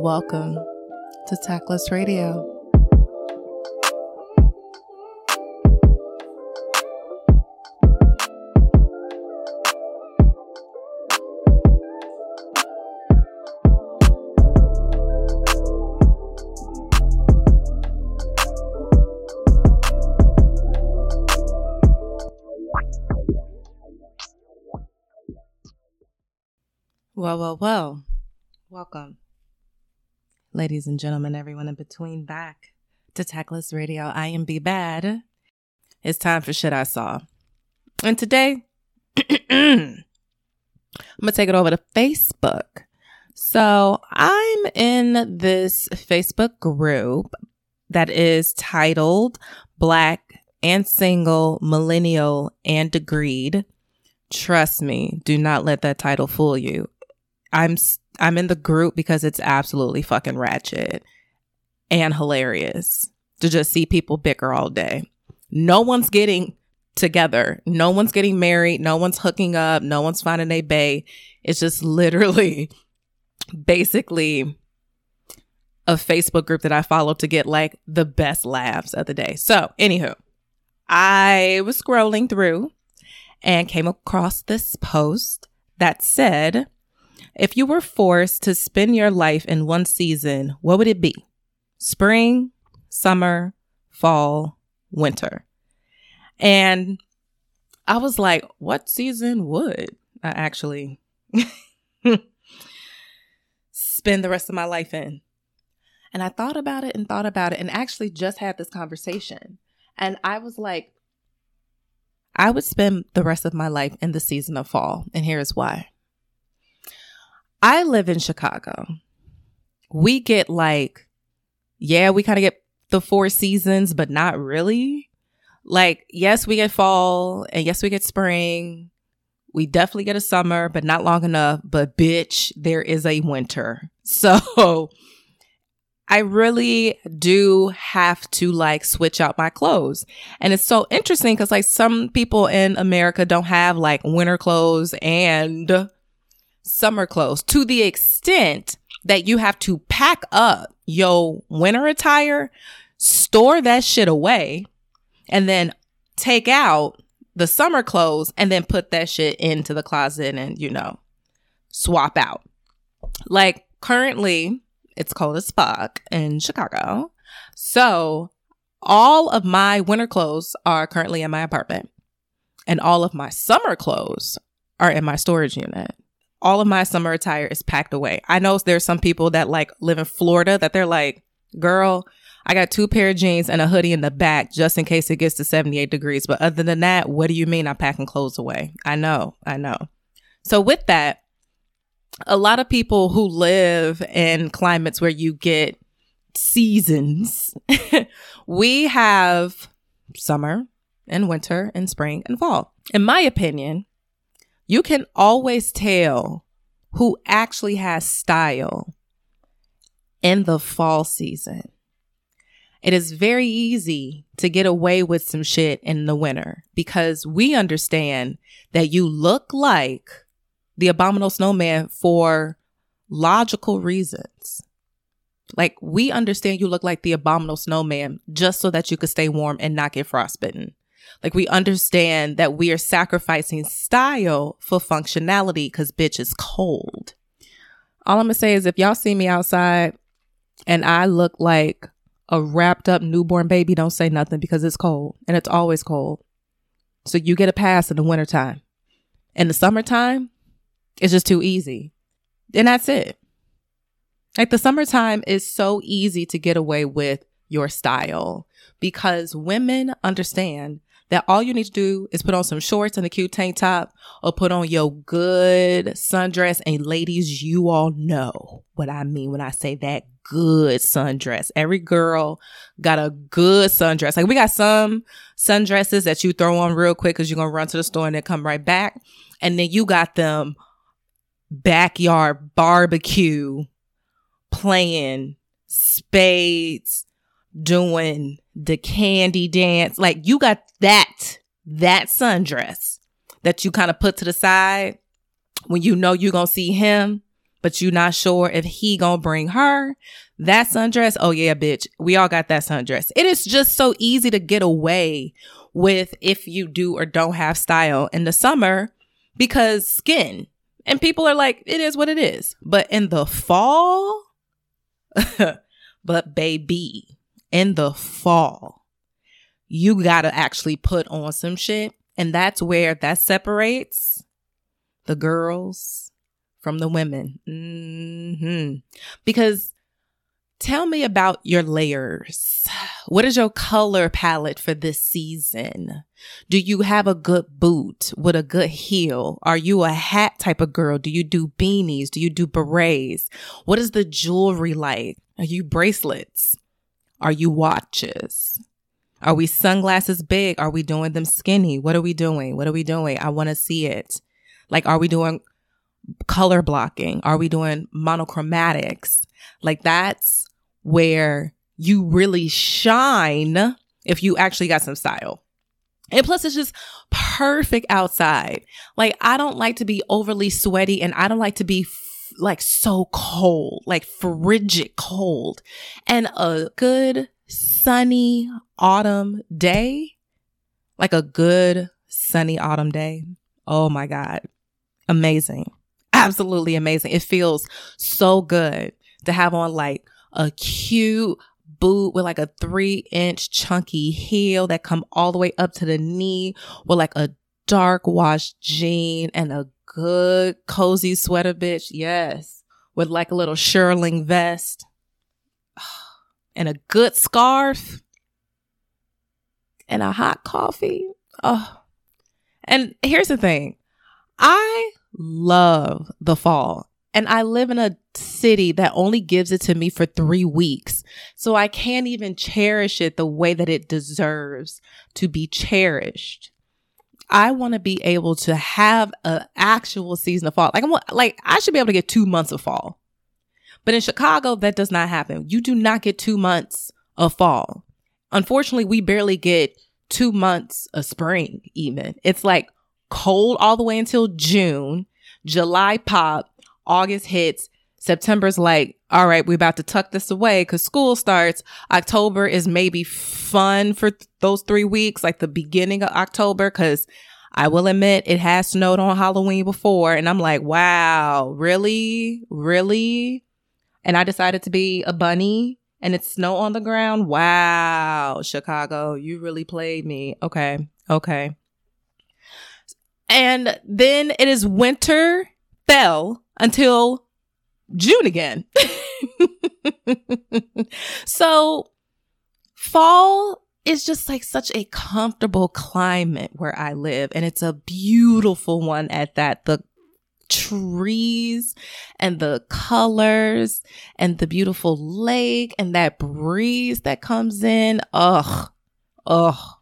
Welcome to Tactless Radio. Well, well, well. Ladies and gentlemen, everyone in between, back to Tactless Radio. I am Beabad. It's time for shit I saw. And today, I'm going to take it over to Facebook. So I'm in this Facebook group that is titled Black and Single, Millennial and Degreed. Trust me, do not let that title fool you. I'm I'm in the group because it's absolutely fucking ratchet and hilarious to just see people bicker all day. No one's getting together. No one's getting married. No one's hooking up. No one's finding a bay. It's just literally basically a Facebook group that I follow to get like the best laughs of the day. So, anywho, I was scrolling through and came across this post that said, if you were forced to spend your life in one season, what would it be? Spring, summer, fall, winter. And I was like, what season would I actually spend the rest of my life in? And I thought about it and thought about it and actually just had this conversation. And I was like, I would spend the rest of my life in the season of fall. And here's why. I live in Chicago. We get like, yeah, we kind of get the four seasons, but not really. Like, yes, we get fall and yes, we get spring. We definitely get a summer, but not long enough. But bitch, there is a winter. So I really do have to like switch out my clothes. And it's so interesting because like some people in America don't have like winter clothes and summer clothes to the extent that you have to pack up your winter attire, store that shit away, and then take out the summer clothes and then put that shit into the closet and, you know, swap out. Like currently, it's cold as fuck in Chicago. So all of my winter clothes are currently in my apartment, and all of my summer clothes are in my storage unit all of my summer attire is packed away. I know there's some people that like live in Florida that they're like, girl, I got two pair of jeans and a hoodie in the back just in case it gets to 78 degrees. But other than that, what do you mean I'm packing clothes away? I know, I know. So with that, a lot of people who live in climates where you get seasons, we have summer and winter and spring and fall. In my opinion, you can always tell who actually has style in the fall season. It is very easy to get away with some shit in the winter because we understand that you look like the abominable snowman for logical reasons. Like we understand you look like the abominable snowman just so that you could stay warm and not get frostbitten. Like we understand that we are sacrificing style for functionality because bitch is cold. All I'm gonna say is if y'all see me outside and I look like a wrapped up newborn baby, don't say nothing because it's cold and it's always cold. So you get a pass in the wintertime. In the summertime, it's just too easy. And that's it. Like the summertime is so easy to get away with your style because women understand that all you need to do is put on some shorts and a cute tank top or put on your good sundress. And ladies, you all know what I mean when I say that good sundress. Every girl got a good sundress. Like we got some sundresses that you throw on real quick because you're going to run to the store and then come right back. And then you got them backyard barbecue playing spades, doing the candy dance. Like you got that, that sundress that you kind of put to the side when you know you're going to see him but you're not sure if he gonna bring her that sundress. Oh yeah, bitch. We all got that sundress. It is just so easy to get away with if you do or don't have style in the summer because skin. And people are like, it is what it is. But in the fall, but baby, in the fall, you gotta actually put on some shit. And that's where that separates the girls from the women. Mm-hmm. Because tell me about your layers. What is your color palette for this season? Do you have a good boot with a good heel? Are you a hat type of girl? Do you do beanies? Do you do berets? What is the jewelry like? Are you bracelets? Are you watches? Are we sunglasses big? Are we doing them skinny? What are we doing? What are we doing? I want to see it. Like, are we doing color blocking? Are we doing monochromatics? Like, that's where you really shine if you actually got some style. And plus, it's just perfect outside. Like, I don't like to be overly sweaty and I don't like to be like so cold, like frigid cold. And a good sunny autumn day, like a good sunny autumn day. Oh my God. Amazing. Absolutely amazing. It feels so good to have on like a cute boot with like a three inch chunky heel that come all the way up to the knee with like a dark wash jean and a good cozy sweater bitch. Yes. With like a little shearling vest and a good scarf and a hot coffee. Oh. And here's the thing. I love the fall and I live in a city that only gives it to me for three weeks. So I can't even cherish it the way that it deserves to be cherished. I want to be able to have an actual season of fall. Like I'm like I should be able to get 2 months of fall. But in Chicago that does not happen. You do not get 2 months of fall. Unfortunately, we barely get 2 months of spring even. It's like cold all the way until June, July pop, August hits, September's like, all right, we're about to tuck this away because school starts. October is maybe fun for th- those three weeks, like the beginning of October, because I will admit it has snowed on Halloween before. And I'm like, wow, really? Really? And I decided to be a bunny and it's snow on the ground. Wow, Chicago, you really played me. Okay, okay. And then it is winter fell until June again. so fall is just like such a comfortable climate where I live and it's a beautiful one at that. The trees and the colors and the beautiful lake and that breeze that comes in. Ugh. Ugh.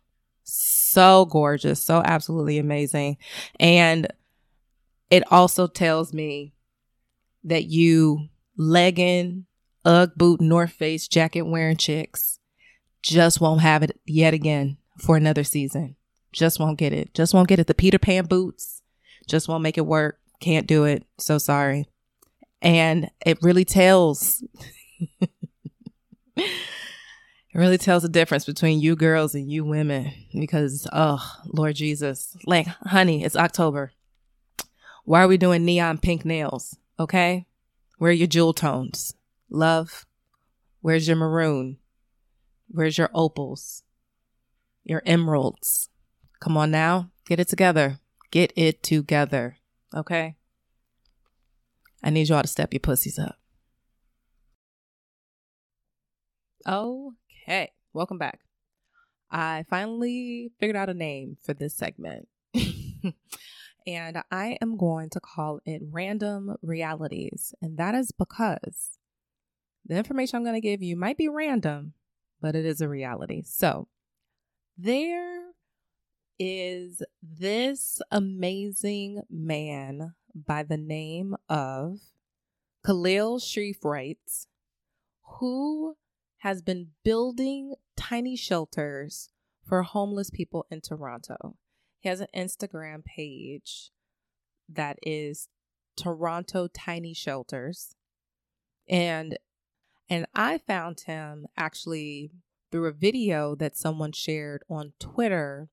So gorgeous. So absolutely amazing. And it also tells me that you legging, Ugg boot, North Face jacket wearing chicks just won't have it yet again for another season. Just won't get it. Just won't get it. The Peter Pan boots just won't make it work. Can't do it. So sorry. And it really tells. it really tells the difference between you girls and you women because, oh, Lord Jesus. Like, honey, it's October. Why are we doing neon pink nails? Okay? Where are your jewel tones? Love, where's your maroon? Where's your opals? Your emeralds? Come on now, get it together. Get it together. Okay? I need y'all to step your pussies up. Okay, welcome back. I finally figured out a name for this segment. and I am going to call it random realities. And that is because the information I'm going to give you might be random, but it is a reality. So there is this amazing man by the name of Khaleel Streifried who has been building tiny shelters for homeless people in Toronto. He has an Instagram page that is Toronto Tiny Shelters. And and I found him actually through a video that someone shared on Twitter,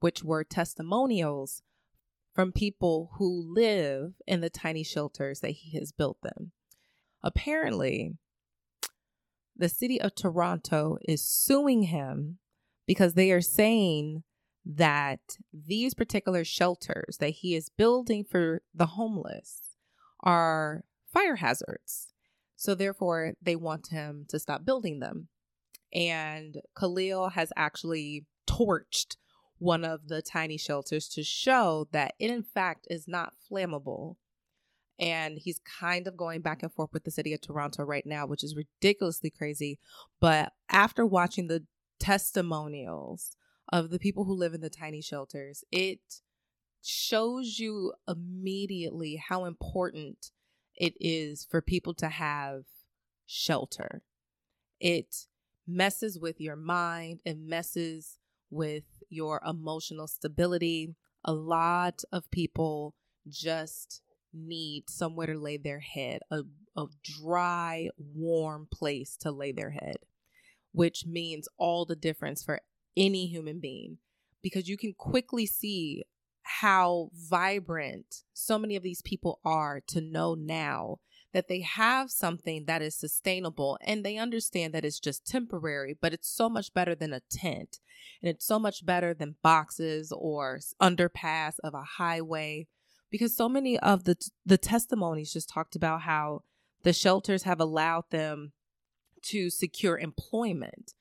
which were testimonials from people who live in the tiny shelters that he has built them. Apparently, the city of Toronto is suing him because they are saying that these particular shelters that he is building for the homeless are fire hazards. So, therefore, they want him to stop building them. And Khaleel has actually torched one of the tiny shelters to show that it, in fact, is not flammable. And he's kind of going back and forth with the city of Toronto right now, which is ridiculously crazy. But after watching the testimonials of the people who live in the tiny shelters, it shows you immediately how important it is for people to have shelter. It messes with your mind, and messes with your emotional stability. A lot of people just need somewhere to lay their head, a, a dry, warm place to lay their head, which means all the difference for any human being because you can quickly see how vibrant so many of these people are to know now that they have something that is sustainable and they understand that it's just temporary, but it's so much better than a tent. And it's so much better than boxes or underpass of a highway because so many of the the testimonies just talked about how the shelters have allowed them to secure employment.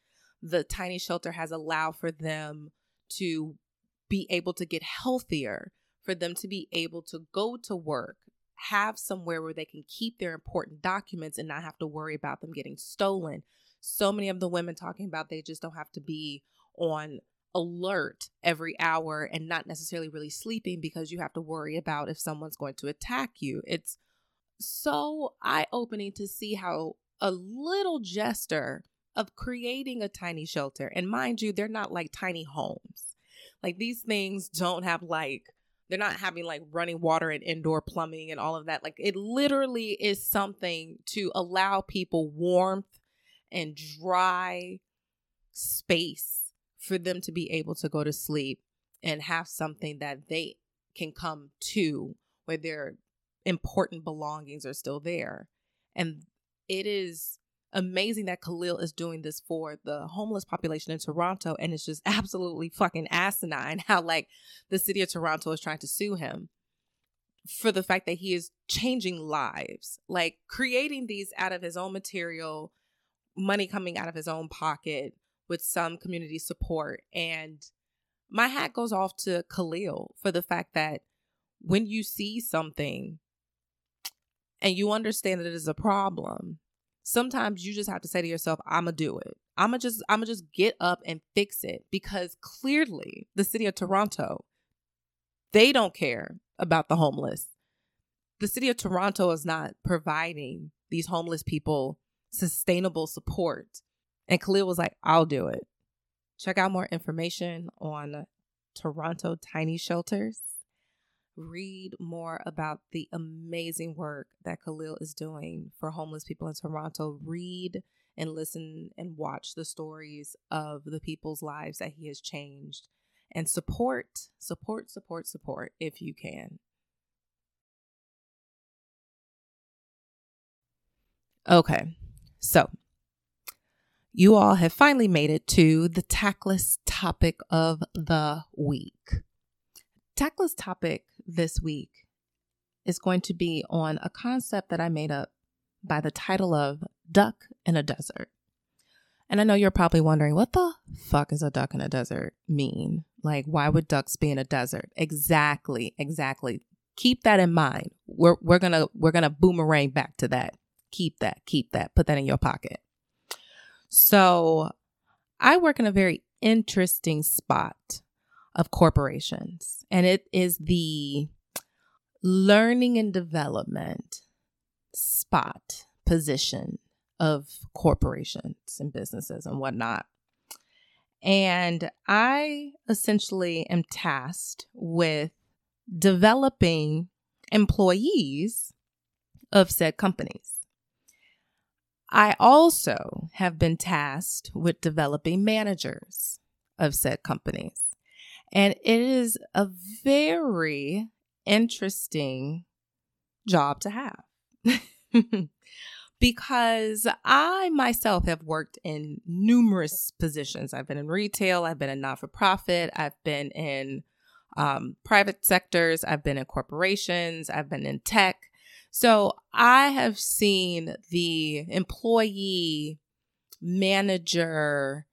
The tiny shelter has allowed for them to be able to get healthier, for them to be able to go to work, have somewhere where they can keep their important documents and not have to worry about them getting stolen. So many of the women talking about they just don't have to be on alert every hour and not necessarily really sleeping because you have to worry about if someone's going to attack you. It's so eye opening to see how a little gesture of creating a tiny shelter, and mind you, they're not like tiny homes. Like these things don't have like they're not having like running water and indoor plumbing and all of that. Like it literally is something to allow people warmth and dry space for them to be able to go to sleep and have something that they can come to where their important belongings are still there. And it is amazing that Khaleel is doing this for the homeless population in Toronto. And it's just absolutely fucking asinine how, like, the city of Toronto is trying to sue him for the fact that he is changing lives, like creating these out of his own material, money coming out of his own pocket with some community support. And my hat goes off to Khaleel for the fact that when you see something and you understand that it is a problem, sometimes you just have to say to yourself, I'ma do it. I'ma just I'ma just get up and fix it because clearly the city of Toronto, they don't care about the homeless. The city of Toronto is not providing these homeless people sustainable support. And Khaleel was like, I'll do it. Check out more information on Toronto Tiny Shelters read more about the amazing work that Khaleel is doing for homeless people in Toronto. Read and listen and watch the stories of the people's lives that he has changed and support, support, support, support if you can. Okay, so you all have finally made it to the tactless topic of the week. Tactless topic this week is going to be on a concept that I made up by the title of Duck in a Desert. And I know you're probably wondering, what the fuck is a duck in a desert mean? Like, why would ducks be in a desert? Exactly, exactly. Keep that in mind. We're we're gonna we're gonna boomerang back to that. Keep that, keep that, put that in your pocket. So I work in a very interesting spot of corporations, and it is the learning and development spot position of corporations and businesses and whatnot. And I essentially am tasked with developing employees of said companies. I also have been tasked with developing managers of said companies. And it is a very interesting job to have. because I myself have worked in numerous positions. I've been in retail, I've been in not for profit, I've been in um, private sectors, I've been in corporations, I've been in tech. So I have seen the employee manager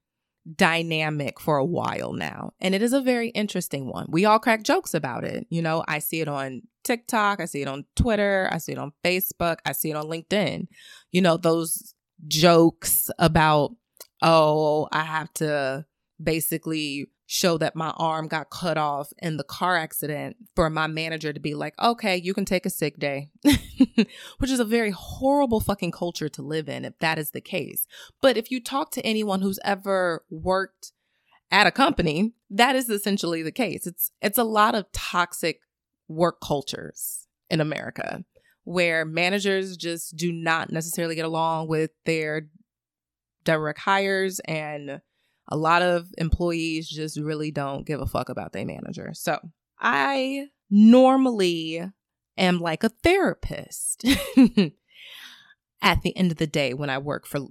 dynamic for a while now. And it is a very interesting one. We all crack jokes about it. You know, I see it on TikTok, I see it on Twitter, I see it on Facebook, I see it on LinkedIn. You know, those jokes about, oh, I have to basically show that my arm got cut off in the car accident for my manager to be like, okay, you can take a sick day, which is a very horrible fucking culture to live in if that is the case. But if you talk to anyone who's ever worked at a company, that is essentially the case. It's it's a lot of toxic work cultures in America where managers just do not necessarily get along with their direct hires and a lot of employees just really don't give a fuck about their manager. So I normally am like a therapist at the end of the day when I work for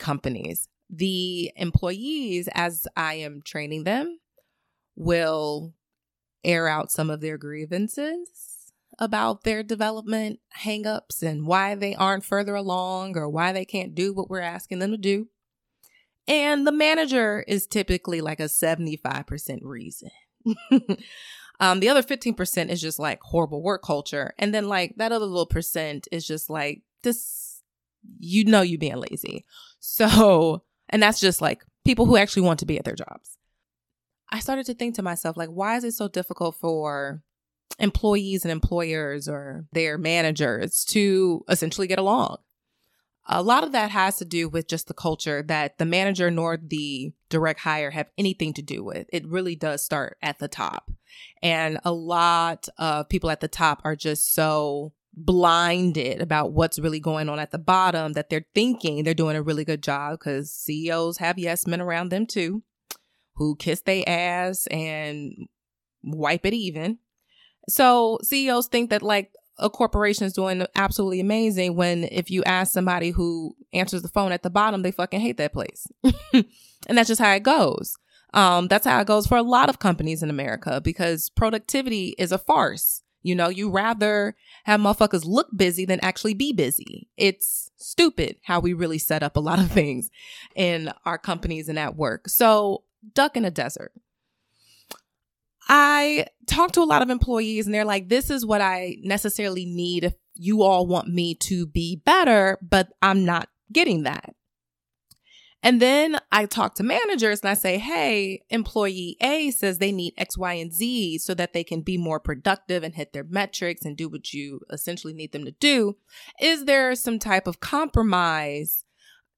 companies. The employees, as I am training them, will air out some of their grievances about their development hangups and why they aren't further along or why they can't do what we're asking them to do. And the manager is typically like a 75% reason. um, the other 15% is just like horrible work culture. And then like that other little percent is just like this, you know, you being lazy. So, and that's just like people who actually want to be at their jobs. I started to think to myself, like, why is it so difficult for employees and employers or their managers to essentially get along? A lot of that has to do with just the culture that the manager nor the direct hire have anything to do with. It really does start at the top. And a lot of people at the top are just so blinded about what's really going on at the bottom that they're thinking they're doing a really good job because CEOs have yes men around them too who kiss their ass and wipe it even. So CEOs think that like a corporation is doing absolutely amazing when if you ask somebody who answers the phone at the bottom, they fucking hate that place. and that's just how it goes. Um, that's how it goes for a lot of companies in America because productivity is a farce. You know, you rather have motherfuckers look busy than actually be busy. It's stupid how we really set up a lot of things in our companies and at work. So, duck in a desert. I talk to a lot of employees and they're like, this is what I necessarily need if you all want me to be better, but I'm not getting that. And then I talk to managers and I say, hey, employee A says they need X, Y, and Z so that they can be more productive and hit their metrics and do what you essentially need them to do. Is there some type of compromise?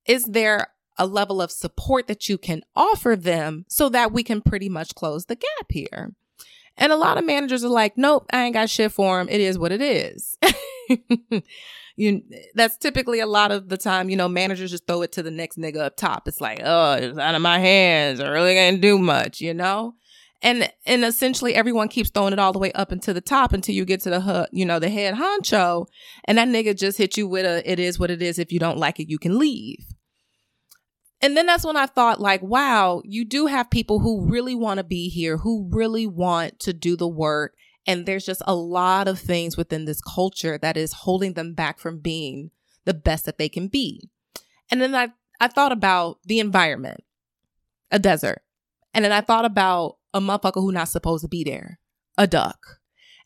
Is there a level of support that you can offer them so that we can pretty much close the gap here? And a lot of managers are like, nope, I ain't got shit for him. It is what it is. you that's typically a lot of the time, you know, managers just throw it to the next nigga up top. It's like, oh, it's out of my hands. I really can't do much, you know? And and essentially everyone keeps throwing it all the way up into the top until you get to the you know, the head honcho. And that nigga just hit you with a it is what it is. If you don't like it, you can leave. And then that's when I thought, like, wow, you do have people who really want to be here, who really want to do the work. And there's just a lot of things within this culture that is holding them back from being the best that they can be. And then I, I thought about the environment, a desert. And then I thought about a motherfucker who not supposed to be there, a duck.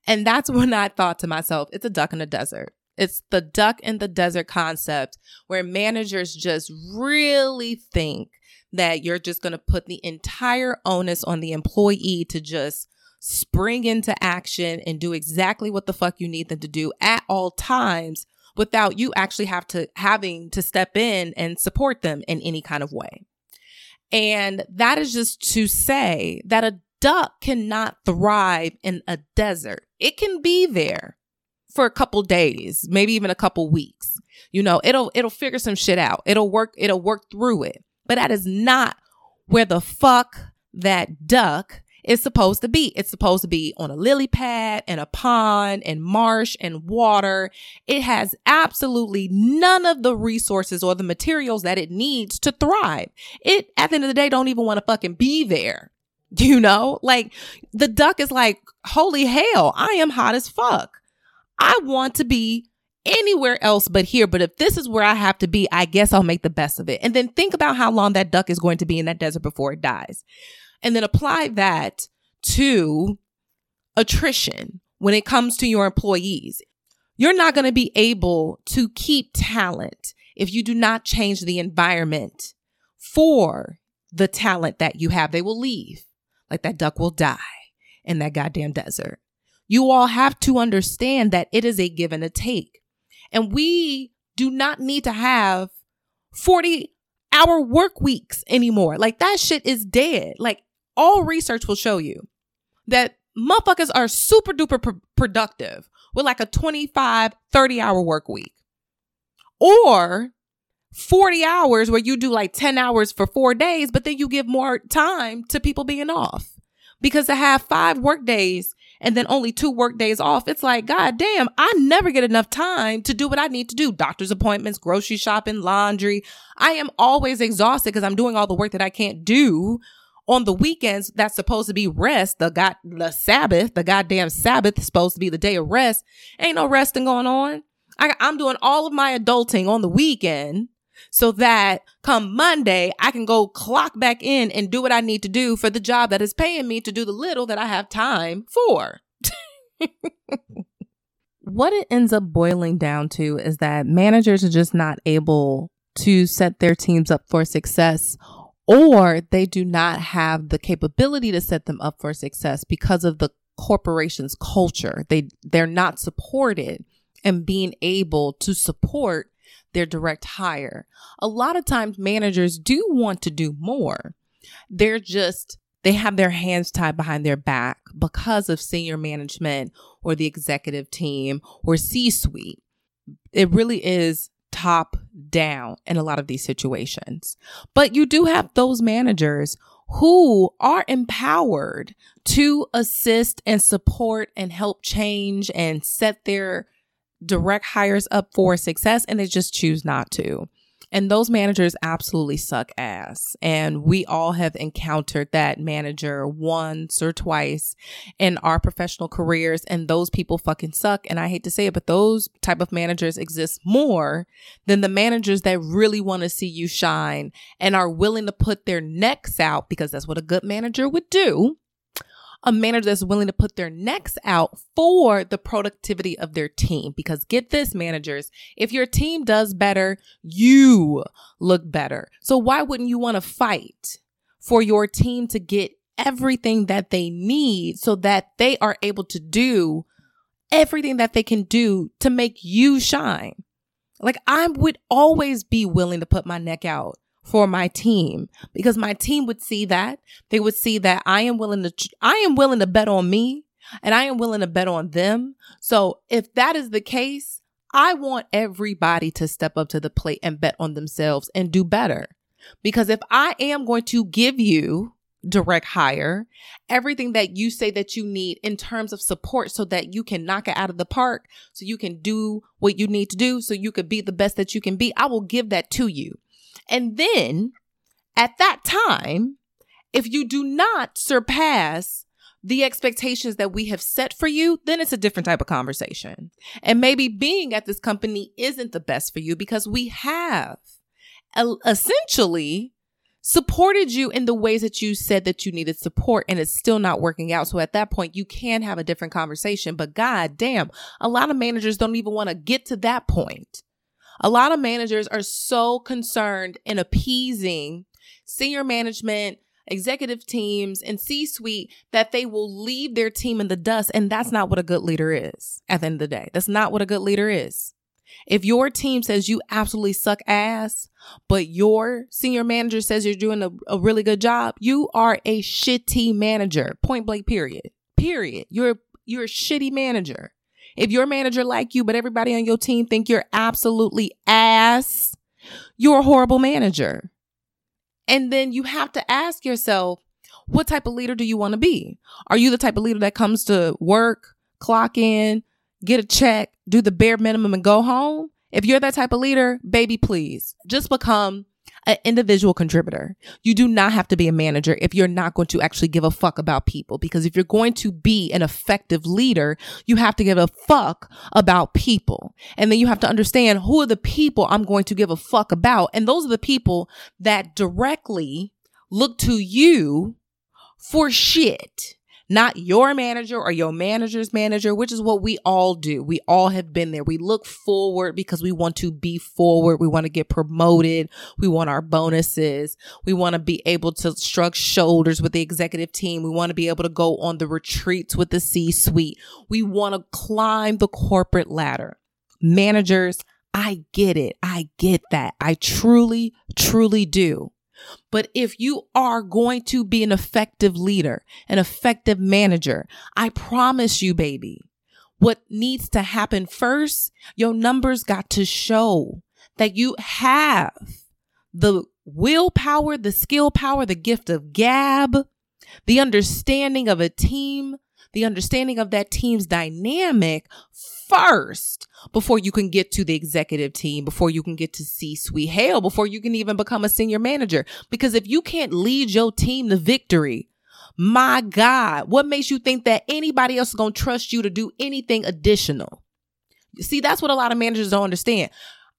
And that's when I thought to myself, it's a duck in a desert. It's the duck in the desert concept where managers just really think that you're just going to put the entire onus on the employee to just spring into action and do exactly what the fuck you need them to do at all times without you actually have to having to step in and support them in any kind of way. And that is just to say that a duck cannot thrive in a desert. It can be there, for a couple days, maybe even a couple weeks. You know, it'll it'll figure some shit out. It'll work it'll work through it. But that is not where the fuck that duck is supposed to be. It's supposed to be on a lily pad and a pond and marsh and water. It has absolutely none of the resources or the materials that it needs to thrive. It, at the end of the day, don't even want to fucking be there. You know, like the duck is like, holy hell, I am hot as fuck. I want to be anywhere else but here. But if this is where I have to be, I guess I'll make the best of it. And then think about how long that duck is going to be in that desert before it dies and then apply that to attrition when it comes to your employees. You're not going to be able to keep talent if you do not change the environment for the talent that you have. They will leave. Like that duck will die in that goddamn desert. You all have to understand that it is a give and a take. And we do not need to have 40 hour work weeks anymore. Like that shit is dead. Like all research will show you that motherfuckers are super duper pr- productive with like a 25, 30 hour work week. Or 40 hours where you do like 10 hours for four days, but then you give more time to people being off. Because to have five work days and then only two work days off, it's like, God damn, I never get enough time to do what I need to do. Doctor's appointments, grocery shopping, laundry. I am always exhausted because I'm doing all the work that I can't do on the weekends that's supposed to be rest the god the sabbath the goddamn sabbath is supposed to be the day of rest ain't no resting going on I, i'm doing all of my adulting on the weekend so that come monday i can go clock back in and do what i need to do for the job that is paying me to do the little that i have time for what it ends up boiling down to is that managers are just not able to set their teams up for success or they do not have the capability to set them up for success because of the corporation's culture. They they're not supported and being able to support their direct hire. A lot of times managers do want to do more. They're just they have their hands tied behind their back because of senior management or the executive team or C-suite. It really is top down in a lot of these situations. But you do have those managers who are empowered to assist and support and help change and set their direct hires up for success and they just choose not to. And those managers absolutely suck ass. And we all have encountered that manager once or twice in our professional careers. And those people fucking suck. And I hate to say it, but those type of managers exist more than the managers that really want to see you shine and are willing to put their necks out because that's what a good manager would do a manager that's willing to put their necks out for the productivity of their team. Because get this, managers, if your team does better, you look better. So why wouldn't you want to fight for your team to get everything that they need so that they are able to do everything that they can do to make you shine? Like I would always be willing to put my neck out for my team because my team would see that they would see that I am willing to I am willing to bet on me and I am willing to bet on them. So if that is the case, I want everybody to step up to the plate and bet on themselves and do better. Because if I am going to give you direct hire, everything that you say that you need in terms of support so that you can knock it out of the park, so you can do what you need to do, so you could be the best that you can be, I will give that to you. And then at that time, if you do not surpass the expectations that we have set for you, then it's a different type of conversation. And maybe being at this company isn't the best for you because we have essentially supported you in the ways that you said that you needed support and it's still not working out. So at that point, you can have a different conversation. But god damn, a lot of managers don't even want to get to that point. A lot of managers are so concerned in appeasing senior management, executive teams, and C suite that they will leave their team in the dust. And that's not what a good leader is at the end of the day. That's not what a good leader is. If your team says you absolutely suck ass, but your senior manager says you're doing a, a really good job, you are a shitty manager. Point blank, period. Period. You're you're a shitty manager. If your manager like you, but everybody on your team think you're absolutely ass, you're a horrible manager. And then you have to ask yourself, what type of leader do you want to be? Are you the type of leader that comes to work, clock in, get a check, do the bare minimum and go home? If you're that type of leader, baby, please just become an individual contributor. You do not have to be a manager if you're not going to actually give a fuck about people. Because if you're going to be an effective leader, you have to give a fuck about people. And then you have to understand who are the people I'm going to give a fuck about. And those are the people that directly look to you for shit not your manager or your manager's manager, which is what we all do. We all have been there. We look forward because we want to be forward. We want to get promoted. We want our bonuses. We want to be able to shrug shoulders with the executive team. We want to be able to go on the retreats with the C suite. We want to climb the corporate ladder. Managers, I get it. I get that. I truly, truly do. But if you are going to be an effective leader, an effective manager, I promise you, baby, what needs to happen first, your numbers got to show that you have the willpower, the skill power, the gift of gab, the understanding of a team, the understanding of that team's dynamic first before you can get to the executive team, before you can get to C suite, hell, before you can even become a senior manager. Because if you can't lead your team to victory, my God, what makes you think that anybody else is going to trust you to do anything additional? See, that's what a lot of managers don't understand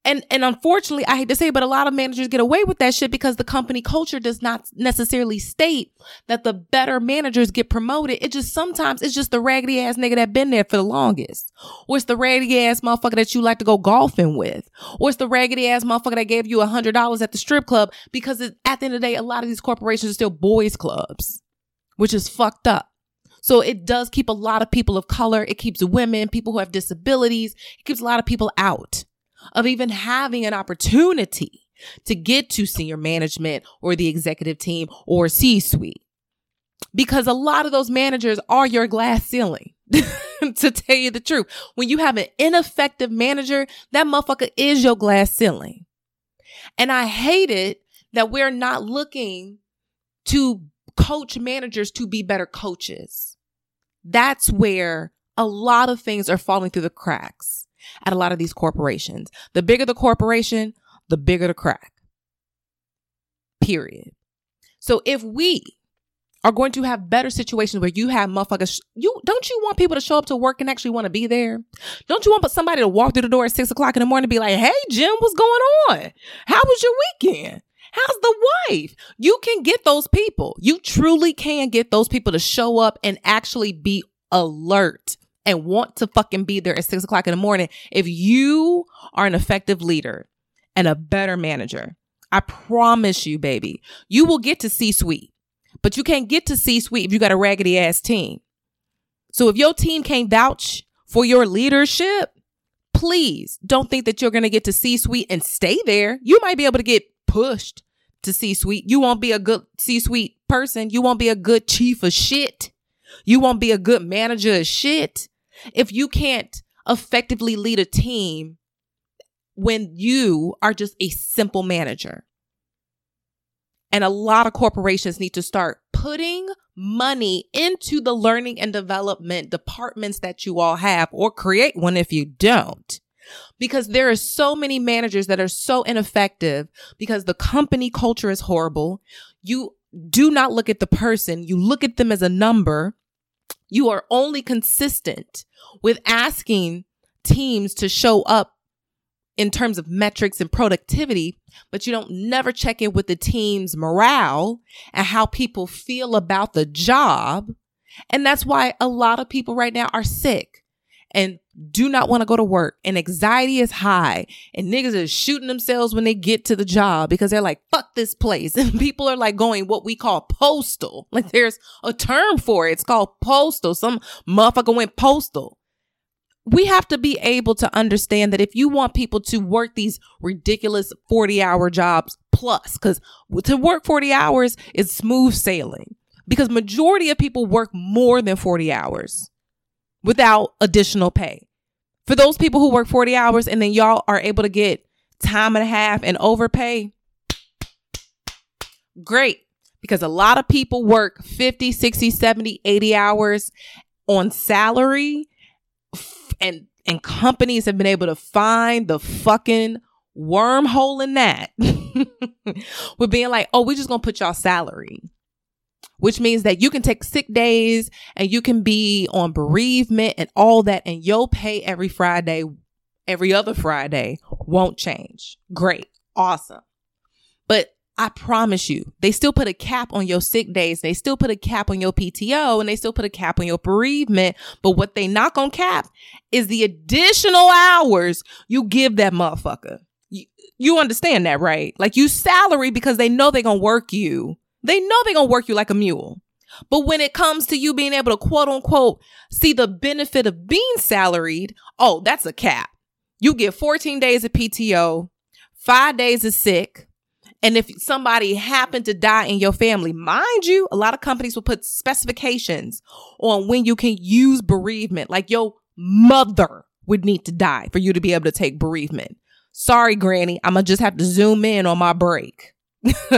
and and unfortunately, I hate to say, it, but a lot of managers get away with that shit because the company culture does not necessarily state that the better managers get promoted. It just sometimes it's just the raggedy ass nigga that been there for the longest, or it's the raggedy ass motherfucker that you like to go golfing with, or it's the raggedy ass motherfucker that gave you a hundred dollars at the strip club because it, at the end of the day, a lot of these corporations are still boys clubs, which is fucked up. So it does keep a lot of people of color. It keeps women, people who have disabilities. It keeps a lot of people out of even having an opportunity to get to senior management or the executive team or C suite. Because a lot of those managers are your glass ceiling. to tell you the truth, when you have an ineffective manager, that motherfucker is your glass ceiling. And I hate it that we're not looking to coach managers to be better coaches. That's where a lot of things are falling through the cracks at a lot of these corporations. The bigger the corporation, the bigger the crack. Period. So if we are going to have better situations where you have motherfuckers, you don't you want people to show up to work and actually want to be there? Don't you want somebody to walk through the door at six o'clock in the morning and be like, "Hey, Jim, what's going on? How was your weekend?" How's the wife? You can get those people. You truly can get those people to show up and actually be alert and want to fucking be there at six o'clock in the morning, if you are an effective leader and a better manager, I promise you, baby, you will get to C suite, but you can't get to C suite if you got a raggedy ass team. So if your team can't vouch for your leadership, please don't think that you're going to get to C suite and stay there. You might be able to get pushed to C suite. You won't be a good C suite person. You won't be a good chief of shit. You won't be a good manager of shit if you can't effectively lead a team when you are just a simple manager. And a lot of corporations need to start putting money into the learning and development departments that you all have or create one if you don't. Because there are so many managers that are so ineffective because the company culture is horrible. You do not look at the person. You look at them as a number you are only consistent with asking teams to show up in terms of metrics and productivity, but you don't never check in with the team's morale and how people feel about the job. And that's why a lot of people right now are sick and do not want to go to work and anxiety is high and niggas are shooting themselves when they get to the job because they're like, fuck this place. And people are like going what we call postal. Like there's a term for it. It's called postal. Some motherfucker went postal. We have to be able to understand that if you want people to work these ridiculous 40 hour jobs plus, because to work 40 hours is smooth sailing because majority of people work more than 40 hours without additional pay. For those people who work 40 hours and then y'all are able to get time and a half and overpay, great. Because a lot of people work 50, 60, 70, 80 hours on salary and and companies have been able to find the fucking wormhole in that with being like, oh, we're just gonna put y'all salary. Which means that you can take sick days and you can be on bereavement and all that, and your pay every Friday, every other Friday won't change. Great. Awesome. But I promise you, they still put a cap on your sick days. They still put a cap on your PTO and they still put a cap on your bereavement. But what they knock gonna cap is the additional hours you give that motherfucker. You, you understand that, right? Like you salary because they know they're gonna work you. They know they're gonna work you like a mule. But when it comes to you being able to quote unquote see the benefit of being salaried, oh, that's a cap. You get 14 days of PTO, five days of sick, and if somebody happened to die in your family, mind you, a lot of companies will put specifications on when you can use bereavement. Like your mother would need to die for you to be able to take bereavement. Sorry, Granny, I'm gonna just have to zoom in on my break.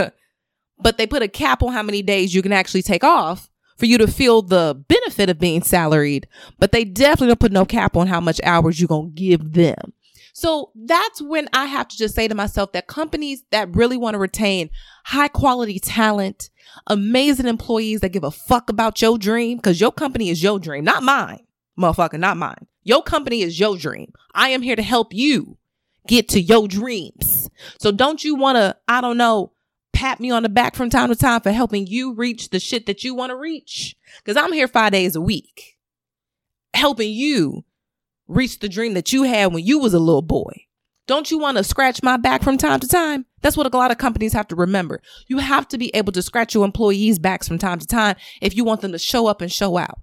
but they put a cap on how many days you can actually take off for you to feel the benefit of being salaried, but they definitely don't put no cap on how much hours you're gonna give them. So that's when I have to just say to myself that companies that really want to retain high quality talent, amazing employees that give a fuck about your dream, because your company is your dream, not mine, motherfucker, not mine. Your company is your dream. I am here to help you get to your dreams. So don't you want to, I don't know, pat me on the back from time to time for helping you reach the shit that you want to reach? Because I'm here five days a week helping you reach the dream that you had when you was a little boy. Don't you want to scratch my back from time to time? That's what a lot of companies have to remember. You have to be able to scratch your employees' backs from time to time if you want them to show up and show out.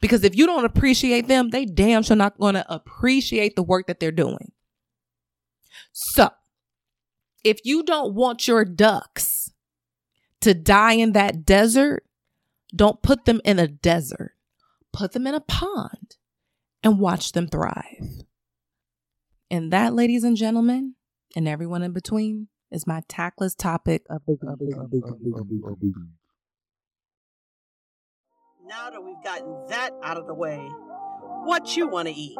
Because if you don't appreciate them, they damn sure not going to appreciate the work that they're doing. So, if you don't want your ducks to die in that desert, don't put them in a desert. Put them in a pond and watch them thrive. And that, ladies and gentlemen, and everyone in between, is my tactless topic of the. Now that we've gotten that out of the way, what you want to eat?